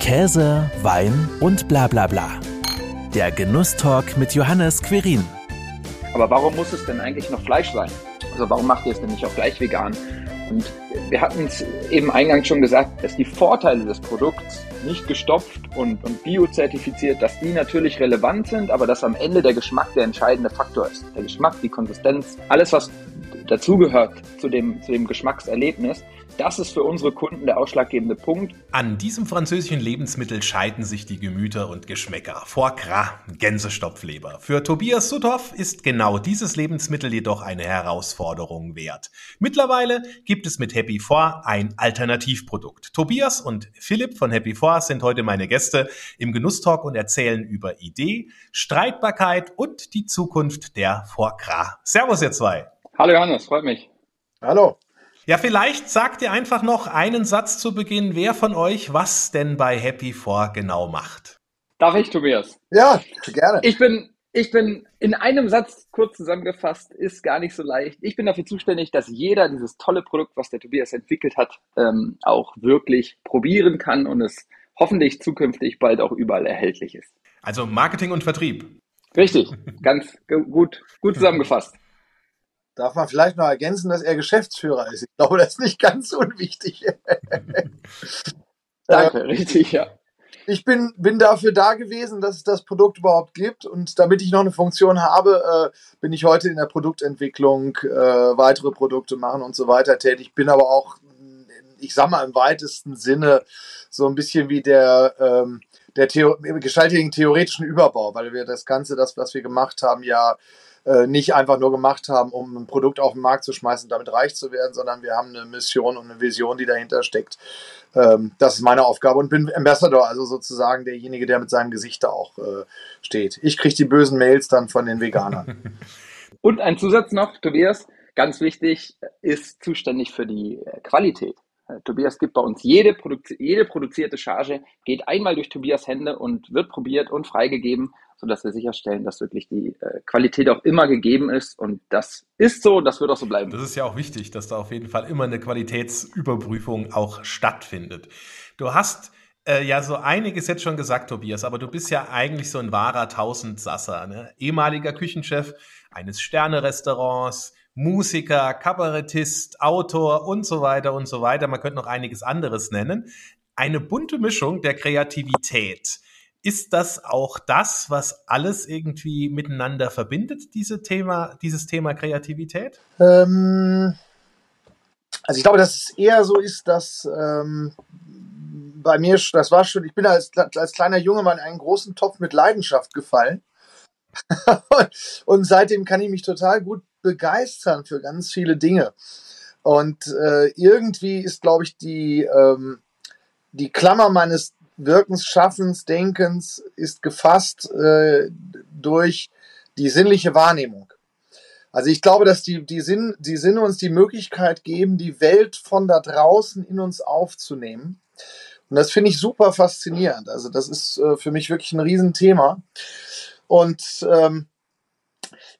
Käse, Wein und bla bla bla. Der Genusstalk mit Johannes Querin. Aber warum muss es denn eigentlich noch Fleisch sein? Also warum macht ihr es denn nicht auch gleich vegan? Und wir hatten es eben eingangs schon gesagt, dass die Vorteile des Produkts nicht gestopft und, und biozertifiziert, dass die natürlich relevant sind, aber dass am Ende der Geschmack der entscheidende Faktor ist. Der Geschmack, die Konsistenz, alles, was dazugehört zu dem, zu dem Geschmackserlebnis. Das ist für unsere Kunden der ausschlaggebende Punkt. An diesem französischen Lebensmittel scheiden sich die Gemüter und Geschmäcker. Foie Gras, Gänsestopfleber. Für Tobias Suthoff ist genau dieses Lebensmittel jedoch eine Herausforderung wert. Mittlerweile gibt es mit Happy Foie ein Alternativprodukt. Tobias und Philipp von Happy Foie sind heute meine Gäste im Genusstalk und erzählen über Idee, Streitbarkeit und die Zukunft der Foie Gras. Servus ihr zwei. Hallo Johannes, freut mich. Hallo. Ja, vielleicht sagt ihr einfach noch einen Satz zu Beginn, wer von euch was denn bei Happy Four genau macht. Darf ich, Tobias? Ja, gerne. Ich bin, ich bin in einem Satz kurz zusammengefasst, ist gar nicht so leicht. Ich bin dafür zuständig, dass jeder dieses tolle Produkt, was der Tobias entwickelt hat, ähm, auch wirklich probieren kann und es hoffentlich zukünftig bald auch überall erhältlich ist. Also Marketing und Vertrieb. Richtig, ganz gut, gut zusammengefasst. Darf man vielleicht noch ergänzen, dass er Geschäftsführer ist? Ich glaube, das ist nicht ganz unwichtig. Danke, äh, richtig, ja. Ich bin, bin dafür da gewesen, dass es das Produkt überhaupt gibt. Und damit ich noch eine Funktion habe, äh, bin ich heute in der Produktentwicklung, äh, weitere Produkte machen und so weiter tätig. Bin aber auch, ich sag mal im weitesten Sinne, so ein bisschen wie der, ähm, der Theo gestaltigen theoretischen Überbau, weil wir das Ganze, das, was wir gemacht haben, ja äh, nicht einfach nur gemacht haben, um ein Produkt auf den Markt zu schmeißen und damit reich zu werden, sondern wir haben eine Mission und eine Vision, die dahinter steckt. Ähm, das ist meine Aufgabe und bin Ambassador, also sozusagen derjenige, der mit seinem Gesicht da auch äh, steht. Ich kriege die bösen Mails dann von den Veganern. und ein Zusatz noch, Tobias, ganz wichtig, ist zuständig für die äh, Qualität. Äh, Tobias gibt bei uns jede, Produzi jede produzierte Charge, geht einmal durch Tobias Hände und wird probiert und freigegeben sodass wir sicherstellen, dass wirklich die äh, Qualität auch immer gegeben ist. Und das ist so, das wird auch so bleiben. Das ist ja auch wichtig, dass da auf jeden Fall immer eine Qualitätsüberprüfung auch stattfindet. Du hast äh, ja so einiges jetzt schon gesagt, Tobias, aber du bist ja eigentlich so ein wahrer Tausendsasser, ne? ehemaliger Küchenchef eines Sternerestaurants, Musiker, Kabarettist, Autor und so weiter und so weiter. Man könnte noch einiges anderes nennen. Eine bunte Mischung der Kreativität. Ist das auch das, was alles irgendwie miteinander verbindet, diese Thema, dieses Thema Kreativität? Ähm, also ich glaube, dass es eher so ist, dass ähm, bei mir, das war schon, ich bin als, als kleiner Junge mal in einen großen Topf mit Leidenschaft gefallen. und seitdem kann ich mich total gut begeistern für ganz viele Dinge. Und äh, irgendwie ist, glaube ich, die, ähm, die Klammer meines Wirkens, Schaffens, Denkens ist gefasst äh, durch die sinnliche Wahrnehmung. Also ich glaube, dass die, die, Sinn, die Sinne uns die Möglichkeit geben, die Welt von da draußen in uns aufzunehmen. Und das finde ich super faszinierend. Also das ist äh, für mich wirklich ein Riesenthema. Und ähm,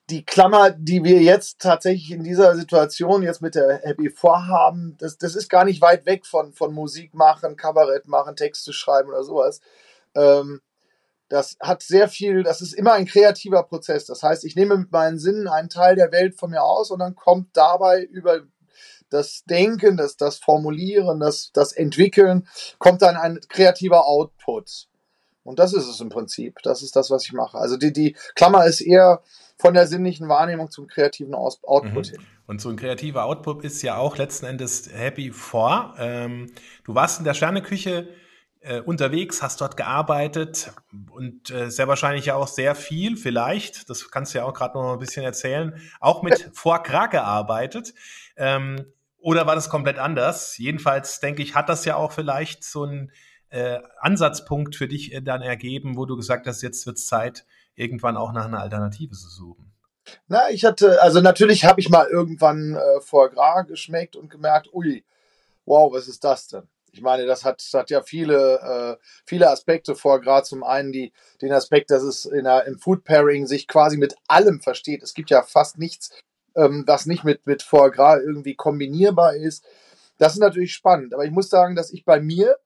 die Klammer, die wir jetzt tatsächlich in dieser Situation jetzt mit der Happy vorhaben, das, das ist gar nicht weit weg von, von Musik machen, Kabarett machen, Texte schreiben oder sowas. Ähm, das hat sehr viel, das ist immer ein kreativer Prozess. Das heißt, ich nehme mit meinen Sinnen einen Teil der Welt von mir aus und dann kommt dabei über das Denken, das, das Formulieren, das, das Entwickeln, kommt dann ein kreativer Output. Und das ist es im Prinzip. Das ist das, was ich mache. Also die, die Klammer ist eher von der sinnlichen Wahrnehmung zum kreativen Aus Output mhm. hin. Und so ein kreativer Output ist ja auch letzten Endes Happy vor. Ähm, du warst in der Sterneküche äh, unterwegs, hast dort gearbeitet und äh, sehr wahrscheinlich ja auch sehr viel, vielleicht, das kannst du ja auch gerade noch ein bisschen erzählen, auch mit Foie Gras gearbeitet. Ähm, oder war das komplett anders? Jedenfalls denke ich, hat das ja auch vielleicht so einen äh, Ansatzpunkt für dich äh, dann ergeben, wo du gesagt hast, jetzt wird es Zeit, irgendwann auch nach einer Alternative zu suchen? Na, ich hatte, also natürlich habe ich mal irgendwann äh, Foie Gras geschmeckt und gemerkt, ui, wow, was ist das denn? Ich meine, das hat, hat ja viele, äh, viele Aspekte vor, gerade zum einen die, den Aspekt, dass es in der, im Food Pairing sich quasi mit allem versteht. Es gibt ja fast nichts, ähm, was nicht mit, mit Foie Gras irgendwie kombinierbar ist. Das ist natürlich spannend. Aber ich muss sagen, dass ich bei mir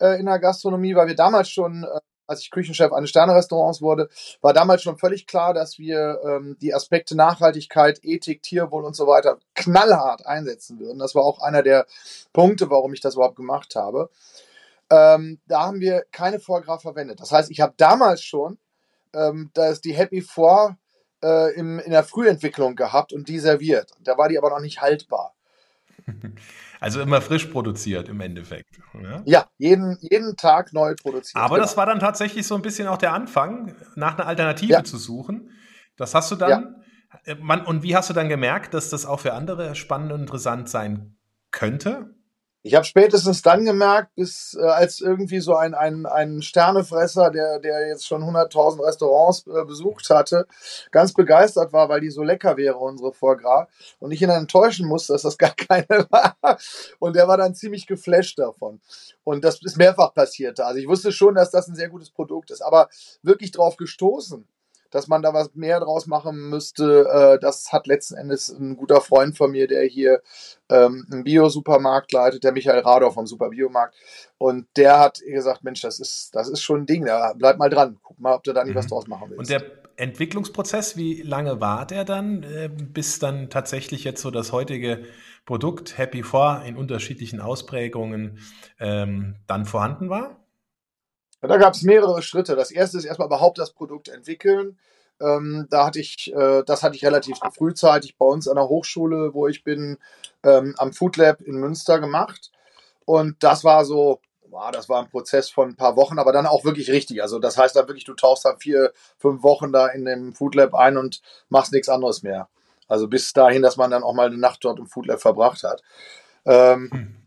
äh, in der Gastronomie, weil wir damals schon, äh, als ich Küchenchef eines Sternerestaurants wurde, war damals schon völlig klar, dass wir ähm, die Aspekte Nachhaltigkeit, Ethik, Tierwohl und so weiter knallhart einsetzen würden. Das war auch einer der Punkte, warum ich das überhaupt gemacht habe. Ähm, da haben wir keine Vorgraf verwendet. Das heißt, ich habe damals schon ähm, da ist die Happy Four äh, im, in der Frühentwicklung gehabt und die serviert. Da war die aber noch nicht haltbar. Also immer frisch produziert im Endeffekt. Ja, ja jeden, jeden Tag neu produziert. Aber genau. das war dann tatsächlich so ein bisschen auch der Anfang, nach einer Alternative ja. zu suchen. Das hast du dann. Äh, man, und wie hast du dann gemerkt, dass das auch für andere spannend und interessant sein könnte? Ich habe spätestens dann gemerkt, bis äh, als irgendwie so ein, ein, ein Sternefresser, der, der jetzt schon 100.000 Restaurants äh, besucht hatte, ganz begeistert war, weil die so lecker wäre, unsere Vorgras. Und ich ihn dann enttäuschen musste, dass das gar keine war. Und der war dann ziemlich geflasht davon. Und das ist mehrfach passiert. Also ich wusste schon, dass das ein sehr gutes Produkt ist. Aber wirklich drauf gestoßen dass man da was mehr draus machen müsste. Äh, das hat letzten Endes ein guter Freund von mir, der hier ähm, einen Bio-Supermarkt leitet, der Michael Rador vom Super Biomarkt. Und der hat gesagt, Mensch, das ist, das ist schon ein Ding, da bleib mal dran. Guck mal, ob du da nicht mhm. was draus machen willst. Und der Entwicklungsprozess, wie lange war der dann, äh, bis dann tatsächlich jetzt so das heutige Produkt Happy Four in unterschiedlichen Ausprägungen ähm, dann vorhanden war? Da gab es mehrere Schritte. Das erste ist erstmal überhaupt das Produkt entwickeln. Ähm, da hatte ich, äh, das hatte ich relativ frühzeitig bei uns an der Hochschule, wo ich bin, ähm, am Food Lab in Münster gemacht. Und das war so, wow, das war ein Prozess von ein paar Wochen, aber dann auch wirklich richtig. Also das heißt dann wirklich, du tauchst dann vier, fünf Wochen da in dem Food Lab ein und machst nichts anderes mehr. Also bis dahin, dass man dann auch mal eine Nacht dort im Food Lab verbracht hat. Ähm, hm.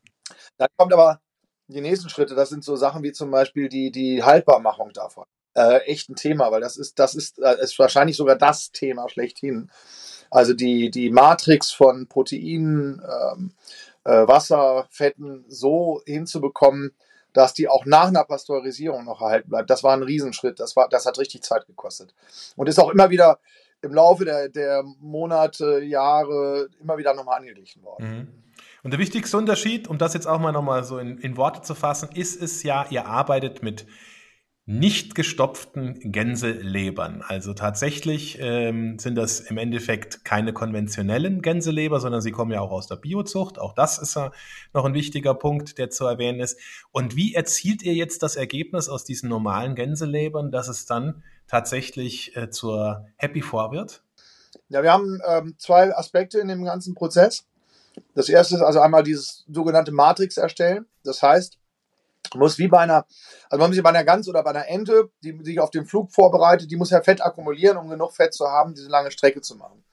Dann kommt aber die nächsten Schritte, das sind so Sachen wie zum Beispiel die, die Haltbarmachung davon. Äh, echt ein Thema, weil das ist, das ist, äh, ist wahrscheinlich sogar das Thema schlechthin. Also die, die Matrix von Proteinen, ähm, äh, Wasser, Fetten so hinzubekommen, dass die auch nach einer Pasteurisierung noch erhalten bleibt. Das war ein Riesenschritt. Das, war, das hat richtig Zeit gekostet. Und ist auch immer wieder im Laufe der, der Monate, Jahre immer wieder nochmal angeglichen worden. Mhm. Und der wichtigste Unterschied, um das jetzt auch mal nochmal so in, in Worte zu fassen, ist es ja, ihr arbeitet mit nicht gestopften Gänselebern. Also tatsächlich ähm, sind das im Endeffekt keine konventionellen Gänseleber, sondern sie kommen ja auch aus der Biozucht. Auch das ist ja noch ein wichtiger Punkt, der zu erwähnen ist. Und wie erzielt ihr jetzt das Ergebnis aus diesen normalen Gänselebern, dass es dann tatsächlich äh, zur Happy Four wird? Ja, wir haben ähm, zwei Aspekte in dem ganzen Prozess. Das erste ist also einmal dieses sogenannte Matrix erstellen. Das heißt, man muss wie bei einer, also man muss bei einer Gans oder bei einer Ente, die sich auf den Flug vorbereitet, die muss ja Fett akkumulieren, um genug Fett zu haben, diese lange Strecke zu machen.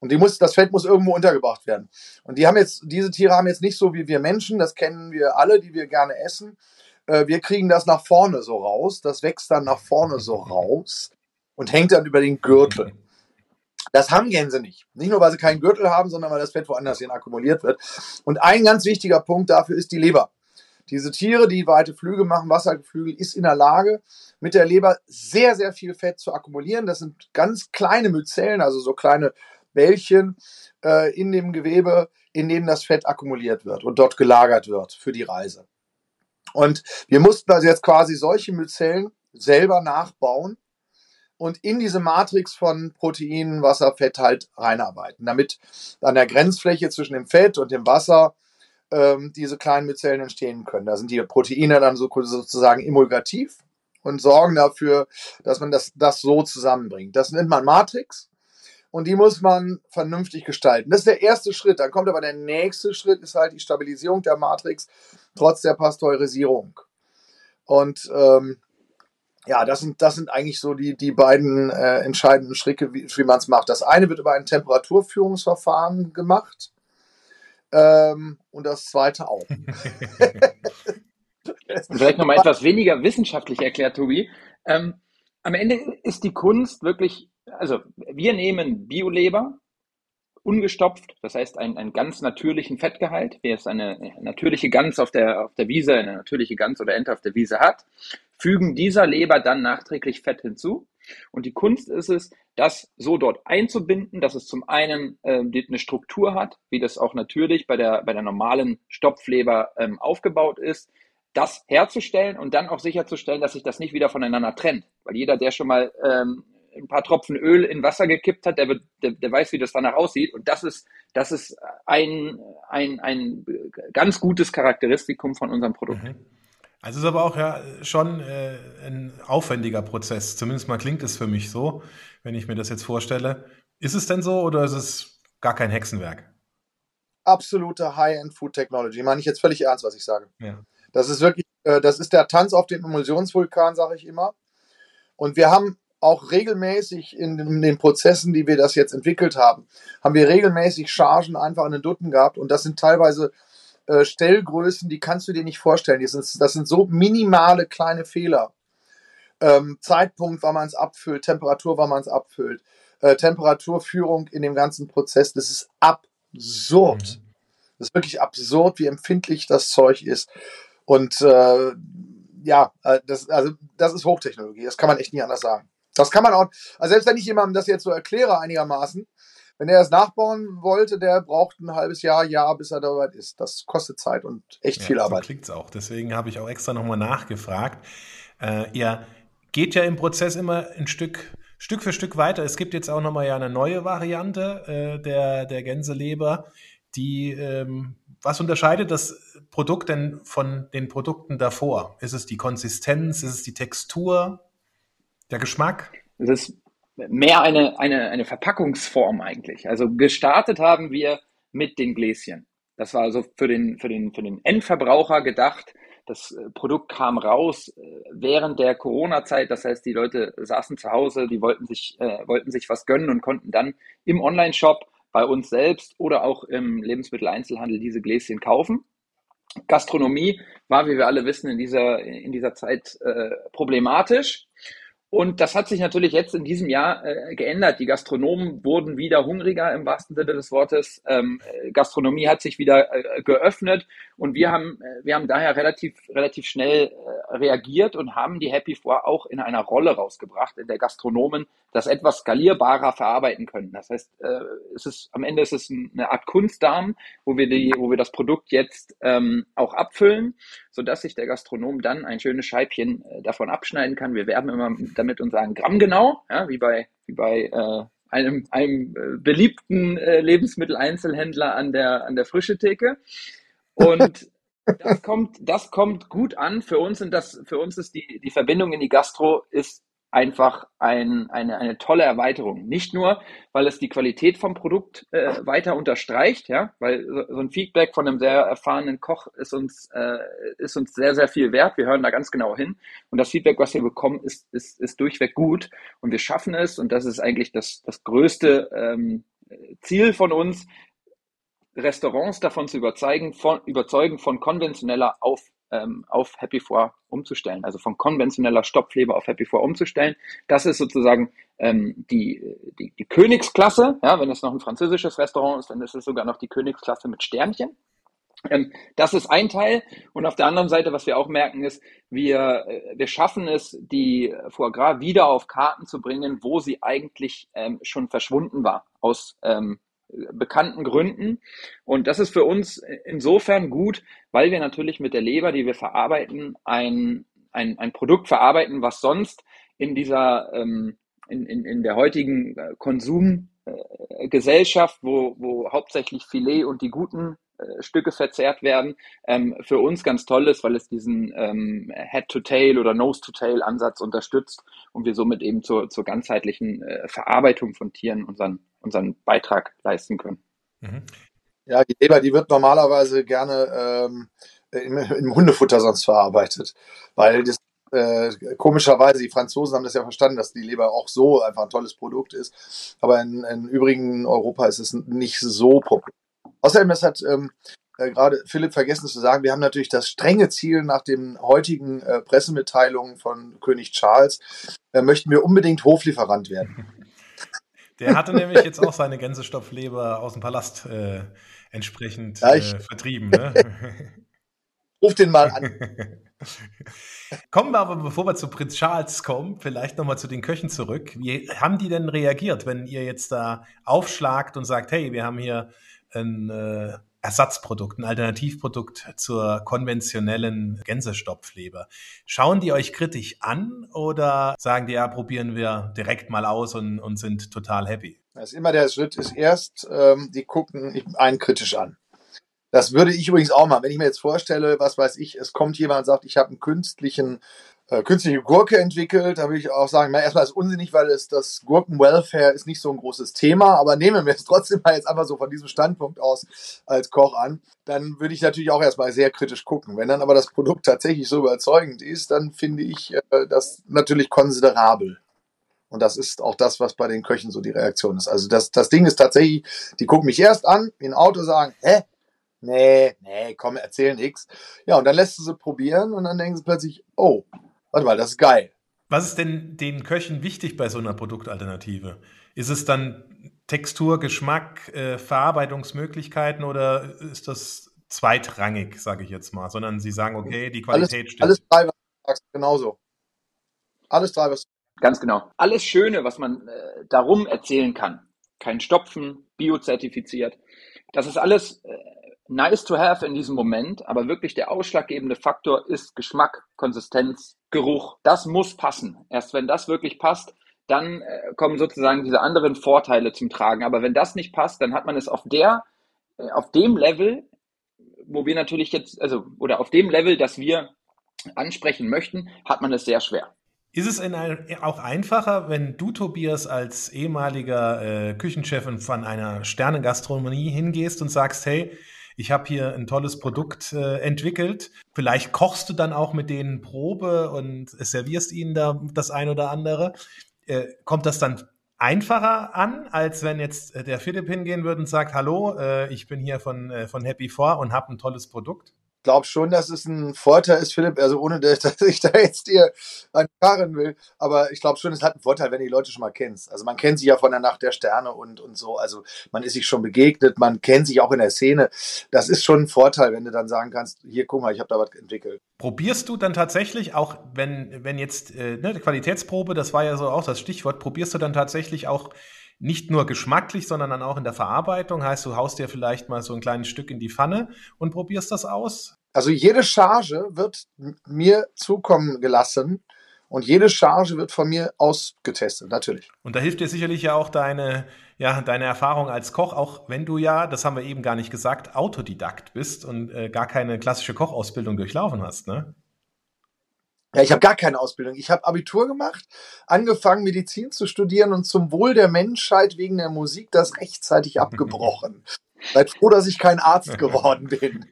Und die muss, das Fett muss irgendwo untergebracht werden. Und die haben jetzt, diese Tiere haben jetzt nicht so wie wir Menschen, das kennen wir alle, die wir gerne essen. Äh, wir kriegen das nach vorne so raus, das wächst dann nach vorne so raus und hängt dann über den Gürtel. Das haben Gänse nicht. Nicht nur, weil sie keinen Gürtel haben, sondern weil das Fett woanders hin akkumuliert wird. Und ein ganz wichtiger Punkt dafür ist die Leber. Diese Tiere, die weite Flüge machen, Wassergeflügel, ist in der Lage, mit der Leber sehr, sehr viel Fett zu akkumulieren. Das sind ganz kleine Myzellen, also so kleine Bällchen äh, in dem Gewebe, in denen das Fett akkumuliert wird und dort gelagert wird für die Reise. Und wir mussten also jetzt quasi solche Myzellen selber nachbauen und in diese Matrix von Proteinen, Wasser, Fett halt reinarbeiten, damit an der Grenzfläche zwischen dem Fett und dem Wasser ähm, diese kleinen Myzellen entstehen können. Da sind die Proteine dann so, sozusagen emulgativ und sorgen dafür, dass man das, das so zusammenbringt. Das nennt man Matrix und die muss man vernünftig gestalten. Das ist der erste Schritt. Dann kommt aber der nächste Schritt, ist halt die Stabilisierung der Matrix trotz der Pasteurisierung. Und ähm, ja, das sind, das sind eigentlich so die, die beiden äh, entscheidenden Schritte, wie, wie man es macht. Das eine wird über ein Temperaturführungsverfahren gemacht ähm, und das zweite auch. Vielleicht nochmal etwas weniger wissenschaftlich erklärt, Tobi. Ähm, am Ende ist die Kunst wirklich, also wir nehmen Bioleber, ungestopft, das heißt einen, einen ganz natürlichen Fettgehalt, wie es eine natürliche Gans auf der, auf der Wiese, eine natürliche Gans oder Ente auf der Wiese hat, fügen dieser Leber dann nachträglich Fett hinzu. Und die Kunst ist es, das so dort einzubinden, dass es zum einen äh, eine Struktur hat, wie das auch natürlich bei der, bei der normalen Stopfleber ähm, aufgebaut ist, das herzustellen und dann auch sicherzustellen, dass sich das nicht wieder voneinander trennt. Weil jeder, der schon mal ähm, ein paar Tropfen Öl in Wasser gekippt hat, der, wird, der, der weiß, wie das danach aussieht. Und das ist, das ist ein, ein, ein ganz gutes Charakteristikum von unserem Produkt. Mhm. Also ist aber auch ja schon äh, ein aufwendiger Prozess. Zumindest mal klingt es für mich so, wenn ich mir das jetzt vorstelle. Ist es denn so oder ist es gar kein Hexenwerk? Absolute High-End Food Technology. Meine ich jetzt völlig ernst, was ich sage. Ja. Das ist wirklich, äh, das ist der Tanz auf dem Emulsionsvulkan, sage ich immer. Und wir haben auch regelmäßig in den Prozessen, die wir das jetzt entwickelt haben, haben wir regelmäßig Chargen einfach in den Dutten gehabt und das sind teilweise äh, Stellgrößen, die kannst du dir nicht vorstellen. Das sind, das sind so minimale kleine Fehler. Ähm, Zeitpunkt, wann man es abfüllt, Temperatur, wann man es abfüllt, äh, Temperaturführung in dem ganzen Prozess, das ist absurd. Mhm. Das ist wirklich absurd, wie empfindlich das Zeug ist. Und äh, ja, äh, das, also, das ist Hochtechnologie, das kann man echt nicht anders sagen. Das kann man auch, also selbst wenn ich jemandem das jetzt so erkläre einigermaßen, wenn er es nachbauen wollte, der braucht ein halbes Jahr, Jahr, bis er da weit ist. Das kostet Zeit und echt ja, viel Arbeit. So klingt es auch. Deswegen habe ich auch extra nochmal nachgefragt. Äh, ihr geht ja im Prozess immer ein Stück, Stück für Stück weiter. Es gibt jetzt auch nochmal ja eine neue Variante äh, der, der Gänseleber, die, ähm, was unterscheidet das Produkt denn von den Produkten davor? Ist es die Konsistenz? Ist es die Textur? Der Geschmack? Es ist mehr eine, eine, eine Verpackungsform eigentlich. Also gestartet haben wir mit den Gläschen. Das war also für den, für den, für den Endverbraucher gedacht. Das äh, Produkt kam raus äh, während der Corona-Zeit. Das heißt, die Leute saßen zu Hause, die wollten sich, äh, wollten sich was gönnen und konnten dann im Online-Shop bei uns selbst oder auch im Lebensmitteleinzelhandel diese Gläschen kaufen. Gastronomie war, wie wir alle wissen, in dieser, in dieser Zeit äh, problematisch. Und das hat sich natürlich jetzt in diesem Jahr äh, geändert. Die Gastronomen wurden wieder hungriger im wahrsten Sinne des Wortes. Ähm, Gastronomie hat sich wieder äh, geöffnet und wir haben, äh, wir haben daher relativ, relativ schnell äh, reagiert und haben die Happy Four auch in einer Rolle rausgebracht, in der Gastronomen das etwas skalierbarer verarbeiten können. Das heißt, äh, es ist, am Ende ist es eine Art Kunstdarm, wo wir die, wo wir das Produkt jetzt ähm, auch abfüllen, sodass sich der Gastronom dann ein schönes Scheibchen äh, davon abschneiden kann. Wir werben immer damit und sagen Gramm genau, ja, wie bei, wie bei äh, einem, einem äh, beliebten äh, Lebensmitteleinzelhändler an der, an der frische Theke. Und das kommt, das kommt gut an für uns und das, für uns ist die, die Verbindung in die Gastro ist einfach ein, eine, eine tolle Erweiterung. Nicht nur, weil es die Qualität vom Produkt äh, weiter unterstreicht, ja, weil so ein Feedback von einem sehr erfahrenen Koch ist uns, äh, ist uns sehr, sehr viel wert. Wir hören da ganz genau hin. Und das Feedback, was wir bekommen, ist, ist, ist durchweg gut. Und wir schaffen es, und das ist eigentlich das, das größte ähm, Ziel von uns, Restaurants davon zu überzeugen, von, überzeugen, von konventioneller auf ähm, auf Happy Four umzustellen, also von konventioneller Stopfleber auf Happy Four umzustellen. Das ist sozusagen ähm, die, die, die Königsklasse. Ja, wenn es noch ein französisches Restaurant ist, dann ist es sogar noch die Königsklasse mit Sternchen. Ähm, das ist ein Teil. Und auf der anderen Seite, was wir auch merken, ist, wir, äh, wir schaffen es, die Foie Gras wieder auf Karten zu bringen, wo sie eigentlich ähm, schon verschwunden war aus ähm, bekannten Gründen. Und das ist für uns insofern gut, weil wir natürlich mit der Leber, die wir verarbeiten, ein, ein, ein Produkt verarbeiten, was sonst in dieser, ähm, in, in, in der heutigen äh, Konsumgesellschaft, wo, wo hauptsächlich Filet und die guten Stücke verzehrt werden, ähm, für uns ganz toll ist, weil es diesen ähm, Head-to-Tail oder Nose-to-Tail-Ansatz unterstützt und wir somit eben zur, zur ganzheitlichen äh, Verarbeitung von Tieren unseren, unseren Beitrag leisten können. Mhm. Ja, die Leber, die wird normalerweise gerne ähm, im, im, Hundefutter sonst verarbeitet, weil das äh, komischerweise, die Franzosen haben das ja verstanden, dass die Leber auch so einfach ein tolles Produkt ist. Aber in, in übrigen Europa ist es nicht so populär. Außerdem, das hat ähm, äh, gerade Philipp vergessen zu sagen, wir haben natürlich das strenge Ziel nach den heutigen äh, Pressemitteilungen von König Charles, äh, möchten wir unbedingt Hoflieferant werden. Der hatte nämlich jetzt auch seine Gänsestopfleber aus dem Palast äh, entsprechend ja, äh, vertrieben. Ne? Ruf den mal an. Kommen wir aber, bevor wir zu Prinz Charles kommen, vielleicht nochmal zu den Köchen zurück. Wie haben die denn reagiert, wenn ihr jetzt da aufschlagt und sagt, hey, wir haben hier ein, äh, Ersatzprodukt, ein Alternativprodukt zur konventionellen Gänsestopfleber. Schauen die euch kritisch an oder sagen die, ja, probieren wir direkt mal aus und, und sind total happy? Das ist immer der Schritt, ist erst, ähm, die gucken einen kritisch an. Das würde ich übrigens auch machen. Wenn ich mir jetzt vorstelle, was weiß ich, es kommt jemand und sagt, ich habe einen künstlichen äh, künstliche Gurke entwickelt. Da würde ich auch sagen, na, erstmal ist unsinnig, weil es das Gurkenwelfare ist nicht so ein großes Thema, aber nehmen wir es trotzdem mal jetzt einfach so von diesem Standpunkt aus als Koch an, dann würde ich natürlich auch erstmal sehr kritisch gucken. Wenn dann aber das Produkt tatsächlich so überzeugend ist, dann finde ich äh, das natürlich konsiderabel. Und das ist auch das, was bei den Köchen so die Reaktion ist. Also das, das Ding ist tatsächlich, die gucken mich erst an, ein Auto sagen, hä? Nee, nee, komm, erzähl nix. Ja, und dann lässt du sie probieren und dann denken sie plötzlich, oh, Warte mal, das ist geil. Was ist denn den Köchen wichtig bei so einer Produktalternative? Ist es dann Textur, Geschmack, äh, Verarbeitungsmöglichkeiten oder ist das zweitrangig, sage ich jetzt mal, sondern sie sagen, okay, die Qualität alles, stimmt. Alles drei, was du sagst, genauso. Alles drei, was Ganz genau. Alles Schöne, was man äh, darum erzählen kann. Kein Stopfen, biozertifiziert. Das ist alles äh, nice to have in diesem Moment, aber wirklich der ausschlaggebende Faktor ist Geschmack, Konsistenz, Geruch. Das muss passen. Erst wenn das wirklich passt, dann äh, kommen sozusagen diese anderen Vorteile zum Tragen. Aber wenn das nicht passt, dann hat man es auf der, äh, auf dem Level, wo wir natürlich jetzt, also, oder auf dem Level, das wir ansprechen möchten, hat man es sehr schwer. Ist es ein, auch einfacher, wenn du, Tobias, als ehemaliger äh, Küchenchef von einer Sternengastronomie hingehst und sagst, hey, ich habe hier ein tolles Produkt äh, entwickelt. Vielleicht kochst du dann auch mit denen Probe und servierst ihnen da das ein oder andere. Äh, kommt das dann einfacher an, als wenn jetzt der Philipp hingehen würde und sagt, hallo, äh, ich bin hier von, äh, von Happy Four und habe ein tolles Produkt? Glaube schon, dass es ein Vorteil ist, Philipp, also ohne dass ich da jetzt dir ankarren will, aber ich glaube schon, es hat einen Vorteil, wenn du die Leute schon mal kennst. Also man kennt sich ja von der Nacht der Sterne und, und so, also man ist sich schon begegnet, man kennt sich auch in der Szene. Das ist schon ein Vorteil, wenn du dann sagen kannst, hier, guck mal, ich habe da was entwickelt. Probierst du dann tatsächlich auch, wenn, wenn jetzt, äh, ne, Qualitätsprobe, das war ja so auch das Stichwort, probierst du dann tatsächlich auch nicht nur geschmacklich, sondern dann auch in der Verarbeitung. Heißt, du haust dir vielleicht mal so ein kleines Stück in die Pfanne und probierst das aus? Also jede Charge wird mir zukommen gelassen und jede Charge wird von mir ausgetestet, natürlich. Und da hilft dir sicherlich ja auch deine, ja, deine Erfahrung als Koch, auch wenn du ja, das haben wir eben gar nicht gesagt, Autodidakt bist und äh, gar keine klassische Kochausbildung durchlaufen hast, ne? Ja, ich habe gar keine Ausbildung. Ich habe Abitur gemacht, angefangen Medizin zu studieren und zum Wohl der Menschheit wegen der Musik das rechtzeitig abgebrochen. Seid froh, dass ich kein Arzt geworden bin.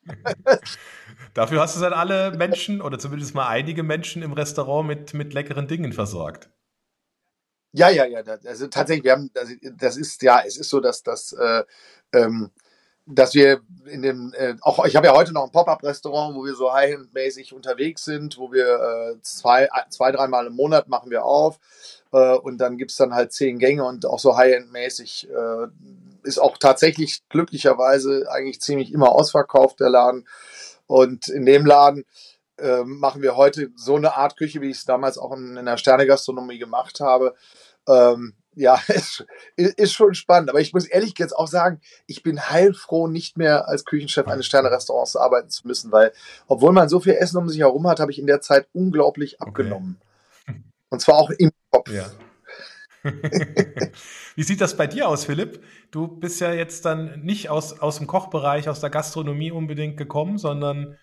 Dafür hast du dann alle Menschen oder zumindest mal einige Menschen im Restaurant mit, mit leckeren Dingen versorgt. Ja, ja, ja. Also tatsächlich, wir haben, das, das ist ja, es ist so, dass das äh, ähm, dass wir in dem, äh, auch ich habe ja heute noch ein Pop-up-Restaurant, wo wir so high-end-mäßig unterwegs sind, wo wir äh, zwei, zwei, dreimal im Monat machen wir auf äh, und dann gibt es dann halt zehn Gänge und auch so high-end-mäßig äh, ist auch tatsächlich glücklicherweise eigentlich ziemlich immer ausverkauft, der Laden. Und in dem Laden äh, machen wir heute so eine Art Küche, wie ich es damals auch in, in der Sterne-Gastronomie gemacht habe. Ähm, ja, ist, ist schon spannend. Aber ich muss ehrlich jetzt auch sagen, ich bin heilfroh, nicht mehr als Küchenchef eines Sterne-Restaurants arbeiten zu müssen, weil, obwohl man so viel Essen um sich herum hat, habe ich in der Zeit unglaublich abgenommen. Okay. Und zwar auch im Kopf. Ja. Wie sieht das bei dir aus, Philipp? Du bist ja jetzt dann nicht aus, aus dem Kochbereich, aus der Gastronomie unbedingt gekommen, sondern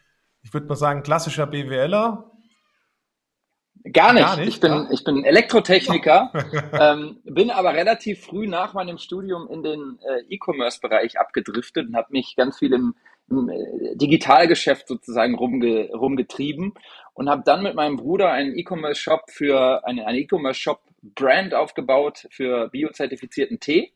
ich würde mal sagen, klassischer BWLer, Gar nicht. Gar nicht ich, bin, ja? ich bin Elektrotechniker, ähm, bin aber relativ früh nach meinem Studium in den äh, E-Commerce-Bereich abgedriftet und habe mich ganz viel im, Digitalgeschäft sozusagen rumge, rumgetrieben und habe dann mit meinem Bruder einen E-Commerce-Shop für eine, eine E-Commerce-Shop-Brand aufgebaut für biozertifizierten Tee.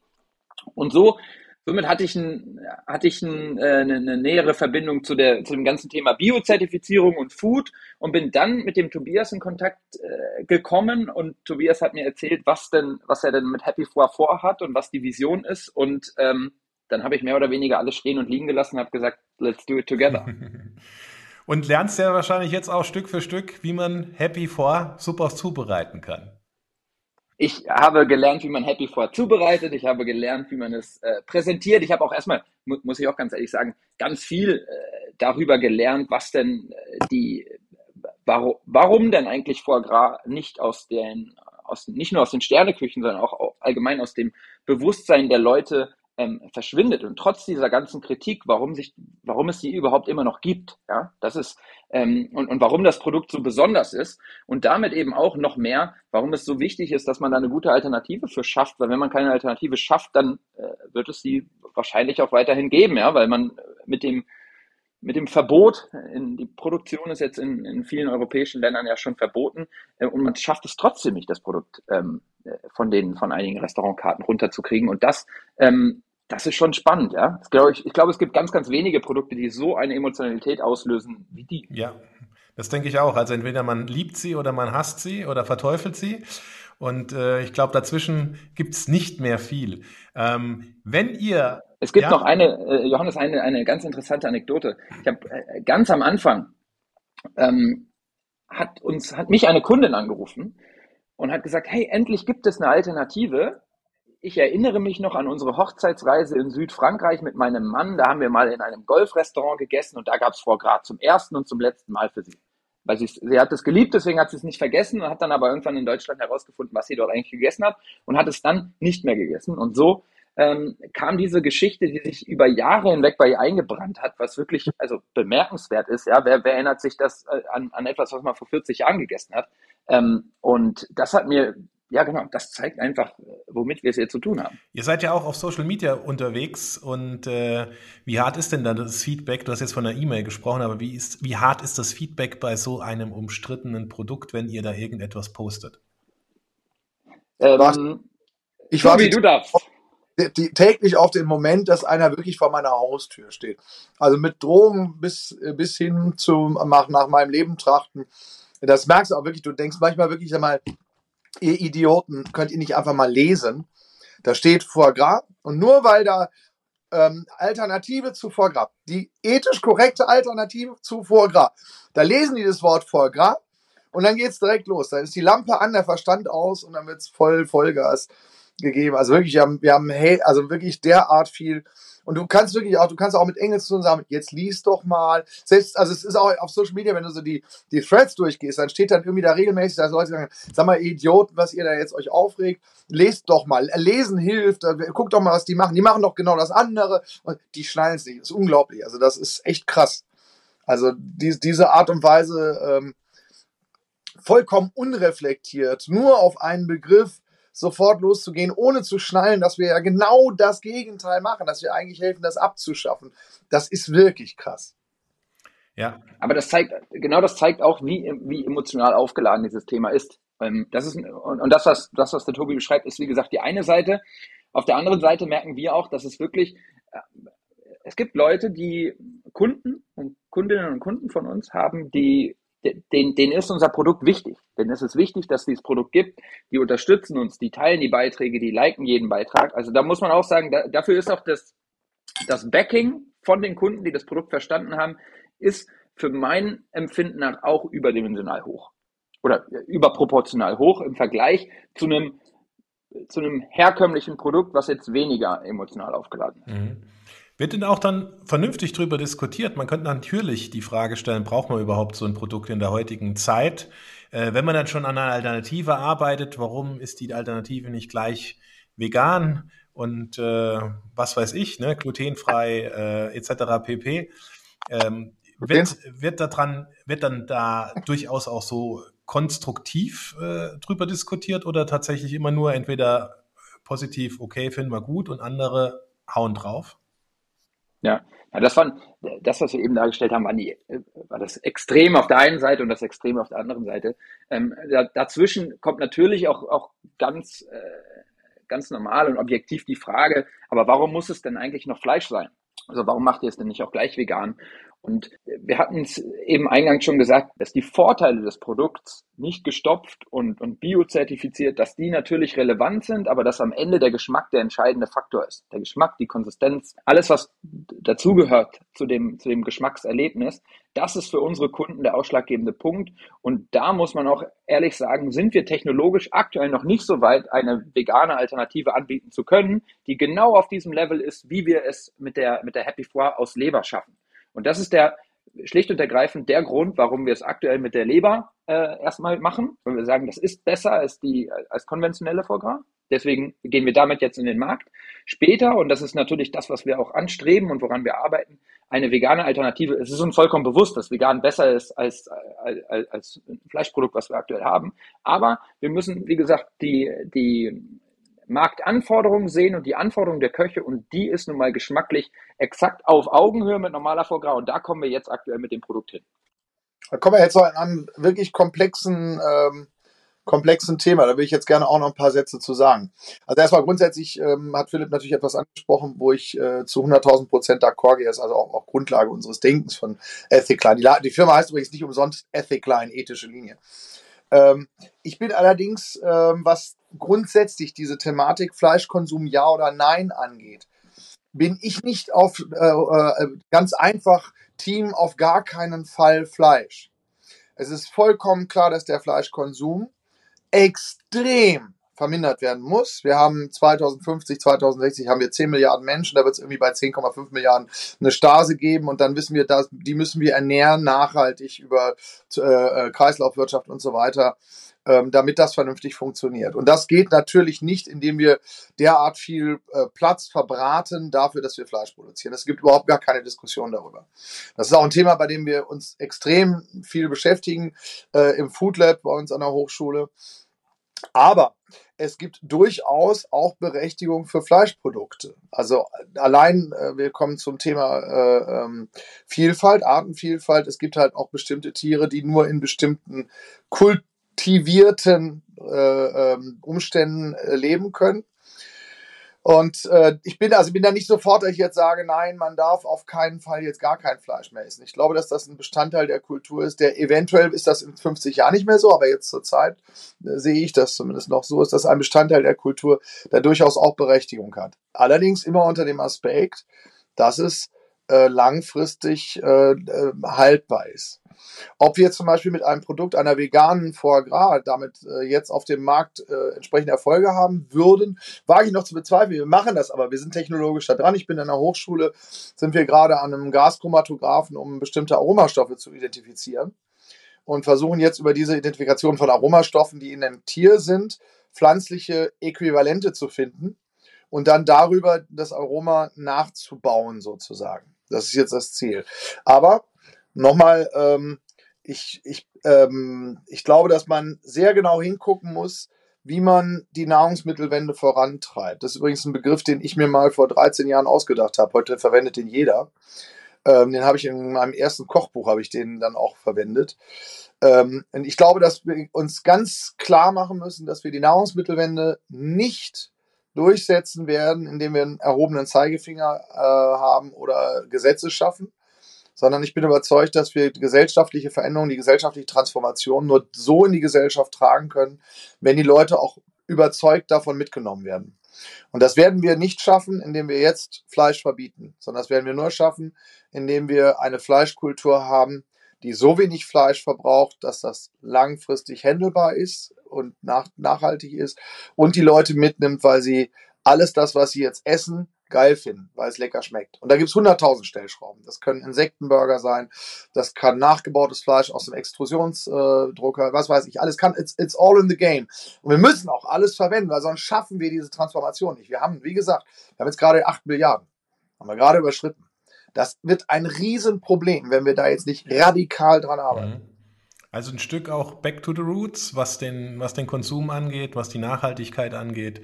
Und so Somit hatte ich, ein, hatte ich ein, äh, eine, eine nähere Verbindung zu, der, zu dem ganzen Thema Biozertifizierung und Food und bin dann mit dem Tobias in Kontakt äh, gekommen und Tobias hat mir erzählt, was denn, was er denn mit Happy Four vorhat und was die Vision ist und ähm, dann habe ich mehr oder weniger alles stehen und liegen gelassen und habe gesagt, let's do it together. und lernst ja wahrscheinlich jetzt auch Stück für Stück, wie man Happy Four super zubereiten kann. ich habe gelernt, wie man Happy Four zubereitet. Ich habe gelernt, wie man es äh, präsentiert. Ich habe auch erstmal, mu muss ich auch ganz ehrlich sagen, ganz viel äh, darüber gelernt, was denn äh, die, warum, warum denn eigentlich Foie Gras nicht aus den, aus, nicht nur aus den Sterneküchen, sondern auch allgemein aus dem Bewusstsein der Leute ähm, verschwindet. Und trotz dieser ganzen Kritik, warum sich, warum es sie überhaupt immer noch gibt, ja, das ist ähm, und, und warum das Produkt so besonders ist und damit eben auch noch mehr, warum es so wichtig ist, dass man da eine gute Alternative für schafft, weil wenn man keine Alternative schafft, dann äh, wird es sie wahrscheinlich auch weiterhin geben, ja, weil man mit dem mit dem Verbot, in, die Produktion ist jetzt in, in vielen europäischen Ländern ja schon verboten äh, und man schafft es trotzdem nicht, das Produkt ähm, äh, von den von einigen Restaurantkarten runterzukriegen und das ähm, das ist schon spannend, ja. Ich glaube, ich, ich glaube, es gibt ganz, ganz wenige Produkte, die so eine Emotionalität auslösen wie die. Ja, das denke ich auch. Also entweder man liebt sie oder man hasst sie oder verteufelt sie. Und äh, ich glaube, dazwischen gibt es nicht mehr viel. Ähm, wenn ihr. Es gibt ja, noch eine, äh, Johannes, eine, eine ganz interessante Anekdote. Ich habe äh, ganz am Anfang ähm, hat uns, hat mich eine Kundin angerufen und hat gesagt, hey, endlich gibt es eine Alternative ich erinnere mich noch an unsere Hochzeitsreise in Südfrankreich mit meinem Mann. Da haben wir mal in einem Golfrestaurant gegessen und da gab es vor Gras zum ersten und zum letzten Mal für sie. Weil sie, sie hat es geliebt, deswegen hat sie es nicht vergessen und hat dann aber irgendwann in Deutschland herausgefunden, was sie dort eigentlich gegessen hat und hat es dann nicht mehr gegessen. Und so ähm, kam diese Geschichte, die sich über Jahre hinweg bei ihr eingebrannt hat, was wirklich also bemerkenswert ist. Ja, wer, wer erinnert sich das äh, an, an etwas, was man vor 40 Jahren gegessen hat? Ähm, und das hat mir ja, genau, das zeigt einfach, womit wir es hier zu tun haben. Ihr seid ja auch auf Social Media unterwegs und äh, wie hart ist denn dann das Feedback? Du hast jetzt von einer E-Mail gesprochen, aber wie, ist, wie hart ist das Feedback bei so einem umstrittenen Produkt, wenn ihr da irgendetwas postet? Ähm, ich war wie du darfst. Die, täglich auf den Moment, dass einer wirklich vor meiner Haustür steht. Also mit Drogen bis, bis hin zu nach, nach meinem Leben trachten. Das merkst du auch wirklich. Du denkst manchmal wirklich einmal, ihr Idioten, könnt ihr nicht einfach mal lesen? Da steht Foie Gras und nur weil da ähm, Alternative zu Foie Gras, die ethisch korrekte Alternative zu Foie Gras, da lesen die das Wort Foie Gras und dann geht's direkt los. Dann ist die Lampe an, der Verstand aus und dann wird's voll Vollgas gegeben. Also wirklich, wir haben, wir haben hey, also wirklich derart viel und du kannst wirklich auch, du kannst auch mit Engels zusammen, jetzt liest doch mal. Selbst, also es ist auch auf Social Media, wenn du so die, die Threads durchgehst, dann steht dann irgendwie da regelmäßig, dass Leute sagen, sag mal, Idioten, was ihr da jetzt euch aufregt, lest doch mal. Lesen hilft, äh, guckt doch mal, was die machen. Die machen doch genau das andere. Und die schneiden es nicht. Das ist unglaublich. Also das ist echt krass. Also die, diese Art und Weise, ähm, vollkommen unreflektiert, nur auf einen Begriff sofort loszugehen, ohne zu schnallen, dass wir ja genau das Gegenteil machen, dass wir eigentlich helfen, das abzuschaffen. Das ist wirklich krass. Ja. Aber das zeigt, genau das zeigt auch, wie, wie emotional aufgeladen dieses Thema ist. Ähm, das ist, und das was, das, was der Tobi beschreibt, ist wie gesagt die eine Seite. Auf der anderen Seite merken wir auch, dass es wirklich, äh, es gibt Leute, die Kunden und Kundinnen und Kunden von uns haben, die denen, denen ist unser Produkt wichtig. Denen ist es wichtig, dass es dieses Produkt gibt. Die unterstützen uns, die teilen die Beiträge, die liken jeden Beitrag. Also da muss man auch sagen, da, dafür ist auch das, das Backing von den Kunden, die das Produkt verstanden haben, ist für mein Empfinden nach auch überdimensional hoch. Oder überproportional hoch im Vergleich zu einem, zu einem herkömmlichen Produkt, was jetzt weniger emotional aufgeladen ist. Mhm. Wird denn auch dann vernünftig darüber diskutiert? Man könnte natürlich die Frage stellen, braucht man überhaupt so ein Produkt in der heutigen Zeit? Äh, wenn man dann schon an einer Alternative arbeitet, warum ist die Alternative nicht gleich vegan und äh, was weiß ich, ne, glutenfrei äh, etc. pp. Ähm, wird, wird, daran, wird dann da durchaus auch so konstruktiv äh, drüber diskutiert oder tatsächlich immer nur entweder positiv, okay, finden wir gut und andere hauen drauf? Ja, ja das waren, das, was wir eben dargestellt haben, waren die, war das Extrem auf der einen Seite und das Extrem auf der anderen Seite. Ähm, da, dazwischen kommt natürlich auch, auch ganz, äh, ganz normal und objektiv die Frage, aber warum muss es denn eigentlich noch Fleisch sein? Also warum macht ihr es denn nicht auch gleich vegan? Und wir hatten es eben eingangs schon gesagt, dass die Vorteile des Produkts nicht gestopft und, und biozertifiziert, dass die natürlich relevant sind, aber dass am Ende der Geschmack der entscheidende Faktor ist. Der Geschmack, die Konsistenz, alles, was dazugehört zu dem, zu dem Geschmackserlebnis, das ist für unsere Kunden der ausschlaggebende Punkt. Und da muss man auch ehrlich sagen, sind wir technologisch aktuell noch nicht so weit, eine vegane Alternative anbieten zu können, die genau auf diesem Level ist, wie wir es mit der, mit der Happy Foie aus Leber schaffen. Und das ist der schlicht und ergreifend der Grund, warum wir es aktuell mit der Leber äh, erstmal machen, weil wir sagen, das ist besser als die als konventionelle Foie Deswegen gehen wir damit jetzt in den Markt. Später, und das ist natürlich das, was wir auch anstreben und woran wir arbeiten, eine vegane Alternative. Es ist uns vollkommen bewusst, dass vegan besser ist als, als, als Fleischprodukt, was wir aktuell haben. Aber wir müssen, wie gesagt, die, die Marktanforderungen sehen und die Anforderungen der Köche und die ist nun mal geschmacklich exakt auf Augenhöhe mit normaler Foie Und da kommen wir jetzt aktuell mit dem Produkt hin. Da kommen wir jetzt zu einem wirklich komplexen, ähm, komplexen Thema. Da will ich jetzt gerne auch noch ein paar Sätze zu sagen. Also erstmal grundsätzlich ähm, hat Philipp natürlich etwas angesprochen, wo ich äh, zu 100.000 Prozent d'accord gehe. Das ist also auch, auch Grundlage unseres Denkens von Ethicline. Die, die Firma heißt übrigens nicht umsonst Ethicline, ethische Linie. Ähm, ich bin allerdings, ähm, was grundsätzlich diese Thematik Fleischkonsum ja oder nein angeht, bin ich nicht auf äh, äh, ganz einfach Team auf gar keinen Fall Fleisch. Es ist vollkommen klar, dass der Fleischkonsum extrem vermindert werden muss. Wir haben 2050, 2060 haben wir 10 Milliarden Menschen, da wird es irgendwie bei 10,5 Milliarden eine Stase geben und dann wissen wir, dass, die müssen wir ernähren, nachhaltig über äh, äh, Kreislaufwirtschaft und so weiter, ähm, damit das vernünftig funktioniert. Und das geht natürlich nicht, indem wir derart viel äh, Platz verbraten dafür, dass wir Fleisch produzieren. Es gibt überhaupt gar keine Diskussion darüber. Das ist auch ein Thema, bei dem wir uns extrem viel beschäftigen äh, im Food Lab bei uns an der Hochschule. Aber es gibt durchaus auch Berechtigung für Fleischprodukte. Also allein, äh, wir kommen zum Thema äh, ähm, Vielfalt, Artenvielfalt. Es gibt halt auch bestimmte Tiere, die nur in bestimmten kultivierten äh, ähm, Umständen äh, leben können. Und äh, ich bin also bin da nicht sofort, dass ich jetzt sage, nein, man darf auf keinen Fall jetzt gar kein Fleisch mehr essen. Ich glaube, dass das ein Bestandteil der Kultur ist. Der eventuell ist das in 50 Jahren nicht mehr so, aber jetzt zur Zeit äh, sehe ich das zumindest noch so, ist das ein Bestandteil der Kultur, der durchaus auch Berechtigung hat. Allerdings immer unter dem Aspekt, dass es äh, langfristig äh, äh, haltbar ist. Ob wir zum Beispiel mit einem Produkt einer veganen Foie Gras damit äh, jetzt auf dem Markt äh, entsprechende Erfolge haben würden, wage ich noch zu bezweifeln. Wir machen das aber, wir sind technologisch da dran. Ich bin in der Hochschule, sind wir gerade an einem Gaschromatographen, um bestimmte Aromastoffe zu identifizieren und versuchen jetzt über diese Identifikation von Aromastoffen, die in einem Tier sind, pflanzliche Äquivalente zu finden und dann darüber das Aroma nachzubauen sozusagen. Das ist jetzt das Ziel. Aber nochmal, ähm, ich, ich, ähm, ich glaube, dass man sehr genau hingucken muss, wie man die Nahrungsmittelwende vorantreibt. Das ist übrigens ein Begriff, den ich mir mal vor 13 Jahren ausgedacht habe. Heute verwendet den jeder. Ähm, den habe ich in meinem ersten Kochbuch habe ich den dann auch verwendet. Ähm, und ich glaube, dass wir uns ganz klar machen müssen, dass wir die Nahrungsmittelwende nicht durchsetzen werden, indem wir einen erhobenen Zeigefinger äh, haben oder Gesetze schaffen, sondern ich bin überzeugt, dass wir gesellschaftliche Veränderung, die gesellschaftliche Transformation nur so in die Gesellschaft tragen können, wenn die Leute auch überzeugt davon mitgenommen werden. Und das werden wir nicht schaffen, indem wir jetzt Fleisch verbieten, sondern das werden wir nur schaffen, indem wir eine Fleischkultur haben, die so wenig Fleisch verbraucht, dass das langfristig händelbar ist und nach, nachhaltig ist und die Leute mitnimmt, weil sie alles das, was sie jetzt essen, geil finden, weil es lecker schmeckt. Und da gibt's 100.000 Stellschrauben. Das können Insektenburger sein, das kann nachgebautes Fleisch aus dem Extrusionsdrucker, was weiß ich. Alles kann, it's, it's all in the game. Und wir müssen auch alles verwenden, weil sonst schaffen wir diese Transformation nicht. Wir haben, wie gesagt, wir haben jetzt gerade 8 Milliarden. Haben wir gerade überschritten. Das wird ein Riesenproblem, wenn wir da jetzt nicht radikal dran arbeiten. Mhm. Also ein Stück auch back to the roots, was den, was den Konsum angeht, was die Nachhaltigkeit angeht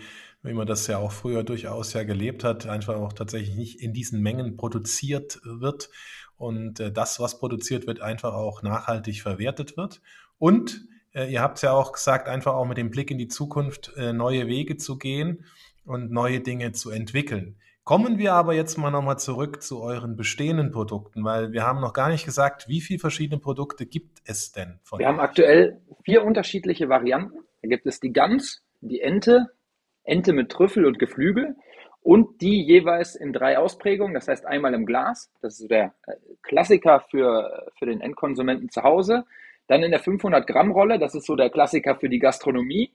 wie man das ja auch früher durchaus ja gelebt hat, einfach auch tatsächlich nicht in diesen Mengen produziert wird und äh, das, was produziert wird, einfach auch nachhaltig verwertet wird. Und äh, ihr habt es ja auch gesagt, einfach auch mit dem Blick in die Zukunft äh, neue Wege zu gehen und neue Dinge zu entwickeln. Kommen wir aber jetzt mal nochmal zurück zu euren bestehenden Produkten, weil wir haben noch gar nicht gesagt, wie viele verschiedene Produkte gibt es denn? wir euch? haben aktuell vier unterschiedliche Varianten. Da gibt es die Gans, die Ente, Ente mit Trüffel und Geflügel und die jeweils in drei Ausprägungen. Das heißt einmal im Glas, das ist der äh, Klassiker für, für den Endkonsumenten zu Hause. Dann in der 500 Gramm Rolle, das ist so der Klassiker für die Gastronomie.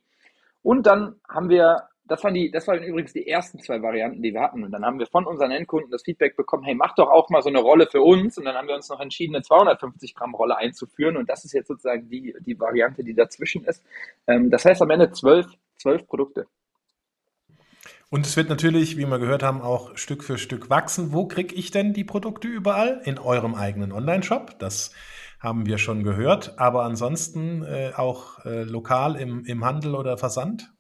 Und dann haben wir das waren die, das waren übrigens die ersten zwei Varianten, die wir hatten. Und dann haben wir von unseren Endkunden das Feedback bekommen, hey, mach doch auch mal so eine Rolle für uns. Und dann haben wir uns noch entschieden, eine 250 Gramm Rolle einzuführen. Und das ist jetzt sozusagen die, die Variante, die dazwischen ist. Ähm, das heißt am Ende zwölf, zwölf Produkte. Und es wird natürlich, wie wir gehört haben, auch Stück für Stück wachsen. Wo kriege ich denn die Produkte überall? In eurem eigenen Online-Shop. Das haben wir schon gehört. Aber ansonsten äh, auch äh, lokal im, im Handel oder Versand?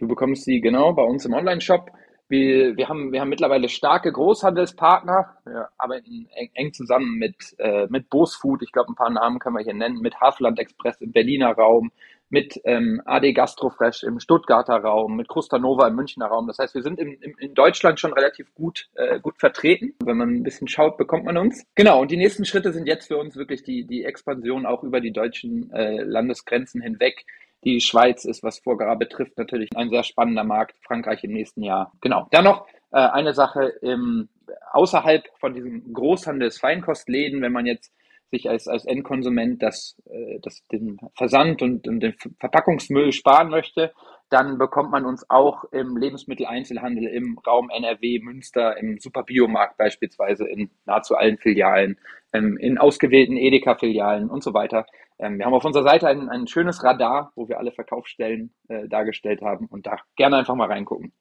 Du bekommst sie genau bei uns im Online-Shop. Wir, wir, haben, wir haben mittlerweile starke Großhandelspartner. Wir arbeiten eng, eng zusammen mit, äh, mit Bose Food. Ich glaube, ein paar Namen können wir hier nennen. Mit Hafland Express im Berliner Raum. Mit ähm, AD Gastrofresh im Stuttgarter Raum. Mit Krustanova im Münchner Raum. Das heißt, wir sind in, in, in Deutschland schon relativ gut, äh, gut vertreten. Wenn man ein bisschen schaut, bekommt man uns. Genau. Und die nächsten Schritte sind jetzt für uns wirklich die, die Expansion auch über die deutschen äh, Landesgrenzen hinweg die Schweiz ist, was Vorgara betrifft, natürlich ein sehr spannender Markt. Frankreich im nächsten Jahr. Genau. Dann noch äh, eine Sache im, außerhalb von diesen Großhandels-Feinkostläden, wenn man jetzt sich als, als Endkonsument das, äh, das, den Versand und, und den Verpackungsmüll sparen möchte, dann bekommt man uns auch im Lebensmitteleinzelhandel im Raum NRW, Münster, im Superbiomarkt beispielsweise in nahezu allen Filialen, ähm, in ausgewählten Edeka-Filialen und so weiter. Ähm, wir haben auf unserer Seite ein, ein schönes Radar, wo wir alle Verkaufsstellen äh, dargestellt haben und da gerne einfach mal reingucken.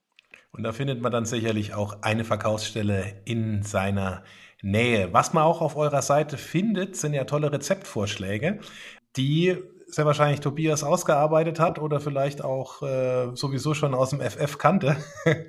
Und da findet man dann sicherlich auch eine Verkaufsstelle in seiner Nähe. Was man auch auf eurer Seite findet, sind ja tolle Rezeptvorschläge, die sehr wahrscheinlich Tobias ausgearbeitet hat oder vielleicht auch äh, sowieso schon aus dem FF kannte.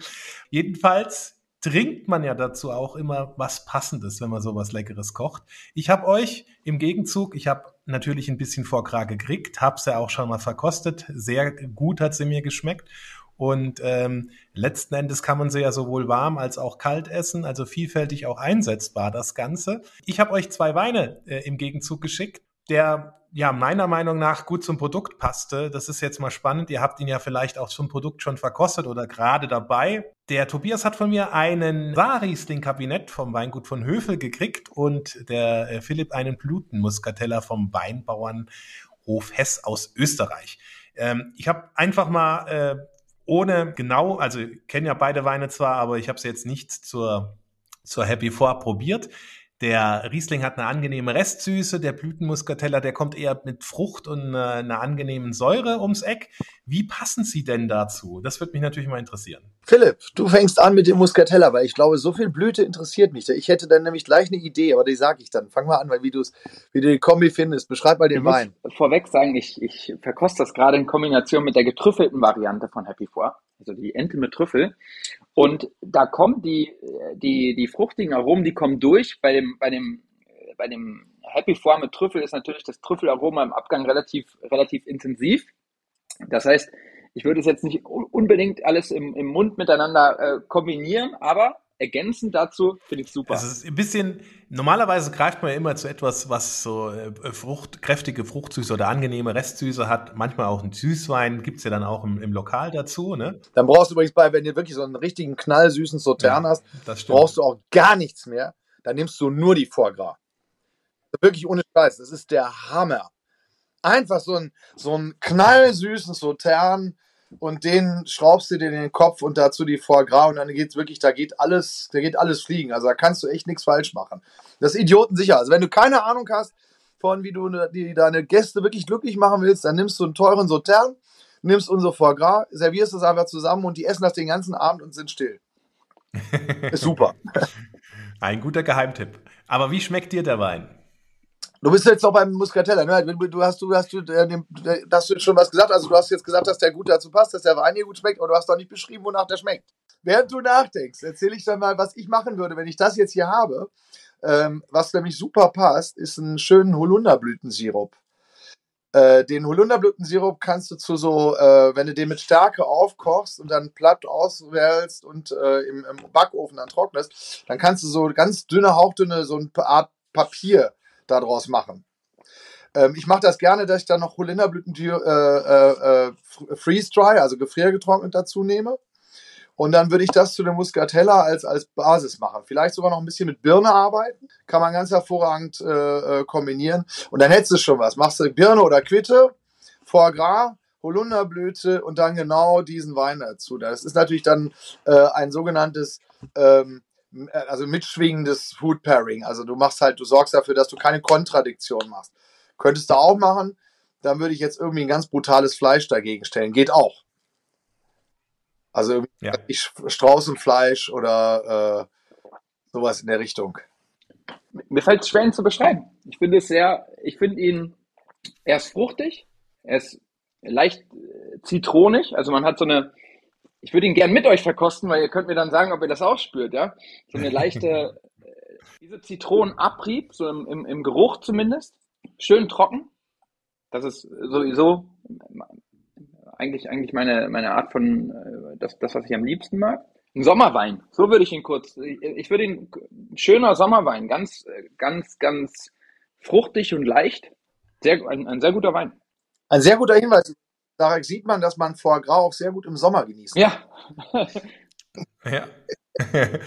Jedenfalls trinkt man ja dazu auch immer was Passendes, wenn man sowas Leckeres kocht. Ich habe euch im Gegenzug, ich habe natürlich ein bisschen Vorkrag gekriegt, habe sie ja auch schon mal verkostet. Sehr gut hat sie mir geschmeckt. Und ähm, letzten Endes kann man sie ja sowohl warm als auch kalt essen, also vielfältig auch einsetzbar das Ganze. Ich habe euch zwei Weine äh, im Gegenzug geschickt. Der ja meiner Meinung nach gut zum Produkt passte. Das ist jetzt mal spannend. Ihr habt ihn ja vielleicht auch zum Produkt schon verkostet oder gerade dabei. Der Tobias hat von mir einen Saarriesling-Kabinett vom Weingut von Höfel gekriegt und der äh, Philipp einen Blutenmuskateller vom Weinbauernhof Hess aus Österreich. Ähm, ich habe einfach mal äh, ohne genau, also kenne ja beide Weine zwar, aber ich habe sie jetzt nicht zur, zur Happy Four probiert. Der Riesling hat eine angenehme Restsüße, der Blütenmuskateller, der kommt eher mit Frucht und äh, einer angenehmen Säure ums Eck. Wie passen sie denn dazu? Das würde mich natürlich mal interessieren. Philipp, du fängst an mit dem Muskateller, weil ich glaube, so viel Blüte interessiert mich. Ich hätte dann nämlich gleich eine Idee, aber die sage ich dann. Fang mal an, weil wie, wie du die Kombi findest. Beschreib mal den ich Wein. vorweg sagen, ich, ich verkoste das gerade in Kombination mit der getrüffelten Variante von Happy Four also die Ente mit Trüffel. Und da kommen die, die, die fruchtigen Aromen, die kommen durch. Bei dem, bei dem, bei dem Happy Four mit Trüffel ist natürlich das Trüffelaroma im Abgang relativ, relativ intensiv. Das heißt, ich würde es jetzt nicht unbedingt alles im, im Mund miteinander äh, kombinieren, aber ergänzend dazu finde ich super. Es ist ein bisschen, normalerweise greift man ja immer zu etwas, was so äh, Frucht, kräftige Fruchtsüße oder angenehme Restsüße hat. Manchmal auch ein Süßwein, gibt es ja dann auch im, im, Lokal dazu. Ne? Dann brauchst du übrigens bei, wenn du wirklich so einen richtigen knallsüßen Sautern ja, hast, brauchst du auch gar nichts mehr. Dann nimmst du nur die Foie Gras. Wirklich ohne Scheiß, das ist der Hammer. Einfach so ein, so ein knallsüßen Sautern und den schraubst du dir in den Kopf und dazu die Foie Gras und dann geht's wirklich, da geht alles, da geht alles fliegen. Also da kannst du echt nichts falsch machen. Das ist idiotensicher. Also wenn du keine Ahnung hast von, wie du ne, die, deine Gäste wirklich glücklich machen willst, dann nimmst du einen teuren Sautern, nimmst unser Foie Gras, servierst es einfach zusammen und die essen das den ganzen Abend und sind still. Ist super. Ein guter Geheimtipp. Aber wie schmeckt dir der Wein? Du bist jetzt noch beim Muscatella, ne? Du hast, du hast, du, äh, hast du schon was gesagt. Also du hast jetzt gesagt, dass der gut dazu passt, dass der Wein hier gut schmeckt, aber du hast doch nicht beschrieben, wonach der schmeckt. Während du nachdenkst, erzähle ich dann mal, was ich machen würde, wenn ich das jetzt hier habe. Ähm, was nämlich super passt, ist ein schönen Holunderblütensirup. Äh, den Holunderblütensirup kannst du zu so, äh, wenn du den mit Stärke aufkochst und dann platt auswählst und äh, im, im, Backofen dann trocknest, dann kannst du so ganz dünne, hauchdünne, so eine Art Papier daraus machen. Ähm, ich mache das gerne, dass ich dann noch Holunderblüten äh, äh, äh Freeze Dry, also gefriergetrocknet dazu nehme. Und dann würde ich das zu dem Muscatella als, als Basis machen. Vielleicht sogar noch ein bisschen mit Birne arbeiten. Kann man ganz hervorragend äh, äh, kombinieren. Und dann hättest du schon was. Machst du Birne oder Quitte, Foie Gras, Holunderblüte und dann genau diesen Wein dazu. Das ist natürlich dann äh, ein sogenanntes ähm, also mitschwingendes Food Pairing. Also du machst halt, du sorgst dafür, dass du keine Kontradiktion machst. Könntest du auch machen. Dann würde ich jetzt irgendwie ein ganz brutales Fleisch dagegen stellen. Geht auch. Also ja. Straußenfleisch oder äh, sowas in der Richtung. Mir fällt es schwer, ihn zu beschreiben. Ich finde es sehr, ich finde ihn, er ist fruchtig, er ist leicht äh, zitronig, also man hat so eine, ich würde ihn gern mit euch verkosten, weil ihr könnt mir dann sagen, ob ihr das auch spürt, ja. So eine leichte, äh, diese Zitronenabrieb, so im, im, im Geruch zumindest, schön trocken. Das ist sowieso eigentlich, eigentlich meine, meine Art von, äh, das, das, was ich am liebsten mag. Ein Sommerwein, so würde ich ihn kurz, ich, ich würde ihn, ein schöner Sommerwein, ganz, ganz, ganz fruchtig und leicht. Sehr, ein, ein sehr guter Wein. Ein sehr guter Hinweis. Daran sieht man, dass man Foie Gras auch sehr gut im Sommer genießt. Ja. ja.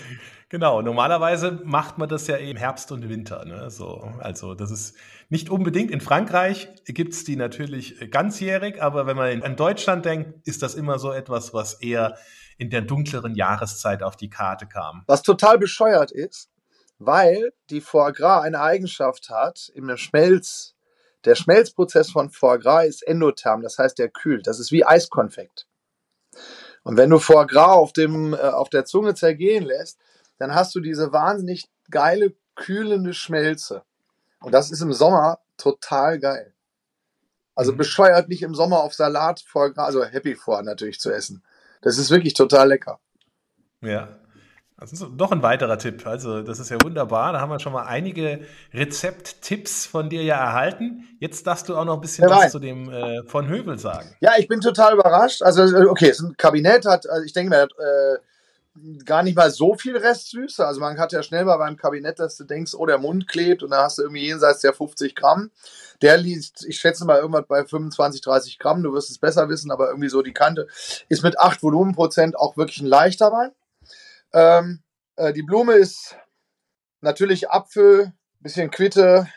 Genau, normalerweise macht man das ja im Herbst und Winter. Ne? So, also das ist nicht unbedingt. In Frankreich gibt's die natürlich ganzjährig, aber wenn man in Deutschland denkt, ist das immer so etwas, was eher in der dunkleren Jahreszeit auf die Karte kam. Was total bescheuert ist, weil die Foie Gras eine Eigenschaft hat im Schmelz. Der Schmelzprozess von Foie Gras ist endotherm, das heißt, der kühlt. Das ist wie Eiskonfekt. Und wenn du Foie Gras auf, dem, äh, auf der Zunge zergehen lässt, dann hast du diese wahnsinnig geile, kühlende Schmelze. Und das ist im Sommer total geil. Also mhm. bescheuert nicht im Sommer auf Salat vor, also Happy vor natürlich zu essen. Das ist wirklich total lecker. Ja. Das ist doch ein weiterer Tipp. Also, das ist ja wunderbar. Da haben wir schon mal einige Rezepttipps von dir ja erhalten. Jetzt darfst du auch noch ein bisschen was zu dem äh, von Hövel sagen. Ja, ich bin total überrascht. Also, okay, es ist ein Kabinett, hat, also ich denke mir, äh, gar nicht mal so viel Restsüße. Also man hat ja schnell mal beim Kabinett, dass du denkst, oh, der Mund klebt und da hast du irgendwie jenseits der 50 Gramm. Der liegt, ich schätze mal irgendwas bei 25, 30 Gramm. Du wirst es besser wissen, aber irgendwie so die Kante ist mit 8 Volumenprozent auch wirklich ein leichter Wein. Ähm, äh, die Blume ist natürlich Apfel, bisschen Quitte,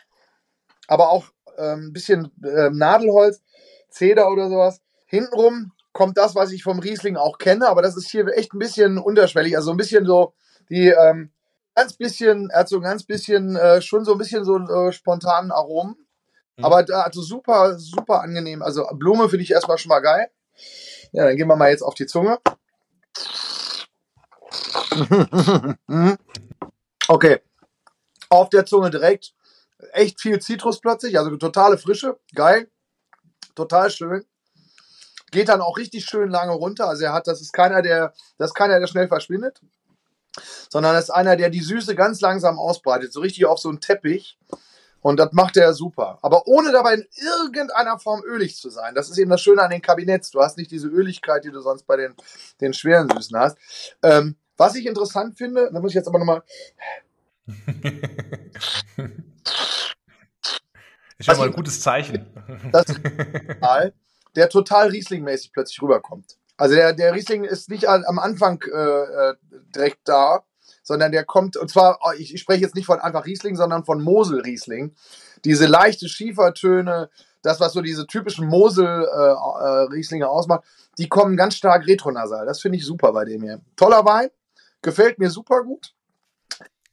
aber auch ein ähm, bisschen äh, Nadelholz, Zeder oder sowas. Hintenrum kommt das, was ich vom Riesling auch kenne, aber das ist hier echt ein bisschen unterschwellig. Also ein bisschen so die ähm, ganz bisschen, er hat so ein ganz bisschen, äh, schon so ein bisschen so äh, spontanen Aromen. Mhm. Aber also super, super angenehm. Also Blume finde ich erstmal schon mal geil. Ja, dann gehen wir mal jetzt auf die Zunge. okay. Auf der Zunge direkt echt viel Zitrus plötzlich, also totale Frische, geil, total schön geht dann auch richtig schön lange runter. Also er hat, das ist keiner, der, das ist keiner, der schnell verschwindet, sondern das ist einer, der die Süße ganz langsam ausbreitet, so richtig auf so einen Teppich. Und das macht er super. Aber ohne dabei in irgendeiner Form ölig zu sein. Das ist eben das Schöne an den Kabinetts. Du hast nicht diese Öligkeit, die du sonst bei den, den schweren Süßen hast. Ähm, was ich interessant finde, da muss ich jetzt aber nochmal. ist schon mal ein gutes Zeichen. Das ist der total Riesling-mäßig plötzlich rüberkommt. Also der, der Riesling ist nicht am Anfang äh, äh, direkt da, sondern der kommt, und zwar, oh, ich, ich spreche jetzt nicht von einfach Riesling, sondern von Mosel-Riesling. Diese leichte Schiefertöne, das, was so diese typischen Mosel-Rieslinge äh, äh, ausmacht, die kommen ganz stark retronasal. Das finde ich super bei dem hier. Toller Wein, gefällt mir super gut.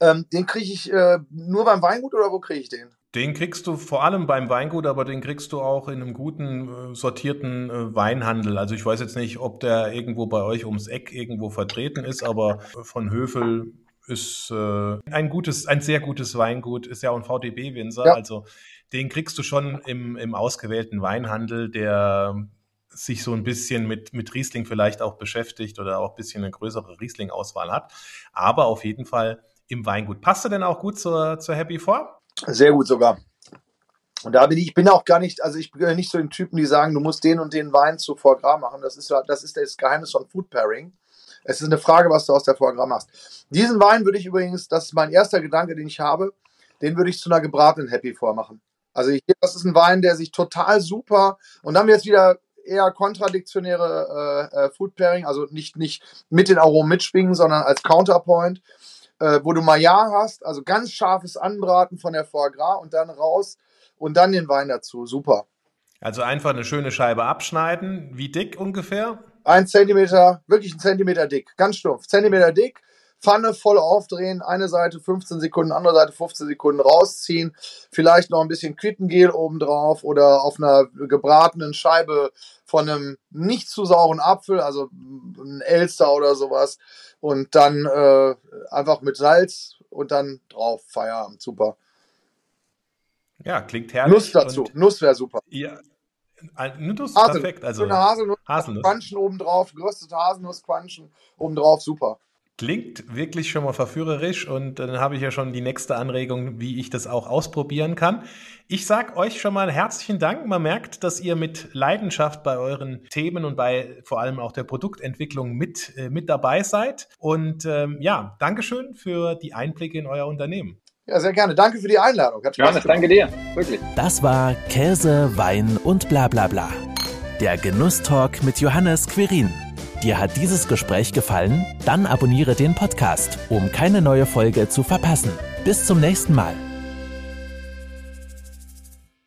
Ähm, den kriege ich äh, nur beim Weingut oder wo kriege ich den? Den kriegst du vor allem beim Weingut, aber den kriegst du auch in einem guten, äh, sortierten äh, Weinhandel. Also ich weiß jetzt nicht, ob der irgendwo bei euch ums Eck irgendwo vertreten ist, aber von Höfel ist äh, ein gutes, ein sehr gutes Weingut, ist ja auch ein VDB-Winzer. Ja. Also den kriegst du schon im, im ausgewählten Weinhandel, der sich so ein bisschen mit, mit Riesling vielleicht auch beschäftigt oder auch ein bisschen eine größere Riesling-Auswahl hat. Aber auf jeden Fall im Weingut. Passt du denn auch gut zur, zur Happy Four? Sehr gut sogar. Und da bin ich, ich bin auch gar nicht, also ich bin nicht so den Typen, die sagen, du musst den und den Wein zu Foie Gras machen. Das ist, das ist das Geheimnis von Food Pairing. Es ist eine Frage, was du aus der Foie Gras machst. Diesen Wein würde ich übrigens, das ist mein erster Gedanke, den ich habe, den würde ich zu einer gebratenen Happy vormachen. Also ich, das ist ein Wein, der sich total super und dann jetzt wieder eher kontradiktionäre äh, äh, Food Pairing, also nicht, nicht mit den Aromen mitschwingen, sondern als Counterpoint, äh, wo du Maillard hast, also ganz scharfes Anbraten von der Foie Gras und dann raus und dann den Wein dazu. Super. Also einfach eine schöne Scheibe abschneiden. Wie dick ungefähr? Ein Zentimeter, wirklich ein Zentimeter dick, ganz stumpf. Zentimeter dick, Pfanne voll aufdrehen, eine Seite 15 Sekunden, andere Seite 15 Sekunden rausziehen, vielleicht noch ein bisschen Quittengel oben drauf oder auf einer gebratenen Scheibe von einem nicht zu sauren Apfel, also ein Elster oder sowas und dann äh, einfach mit Salz und dann drauf, Feierabend, super. Ja, klingt herrlich. Nuss dazu, Nuss wäre super. Ja, Nuss, Haselnuss. perfekt. Also Haselnuss, Haselnuss. Crunchen obendrauf, geröstete Haselnuss, Crunchen obendrauf, super. Klingt wirklich schon mal verführerisch und dann habe ich ja schon die nächste Anregung, wie ich das auch ausprobieren kann. Ich sage euch schon mal herzlichen Dank. Man merkt, dass ihr mit Leidenschaft bei euren Themen und bei vor allem auch der Produktentwicklung mit, äh, mit dabei seid. Und ähm, ja, Dankeschön für die Einblicke in euer Unternehmen. Ja, sehr gerne. Danke für die Einladung. Hat Spaß Johannes, danke dir. Wirklich. Das war Käse, Wein und bla bla bla. Der Genusstalk mit Johannes Quirin. Dir hat dieses Gespräch gefallen? Dann abonniere den Podcast, um keine neue Folge zu verpassen. Bis zum nächsten Mal.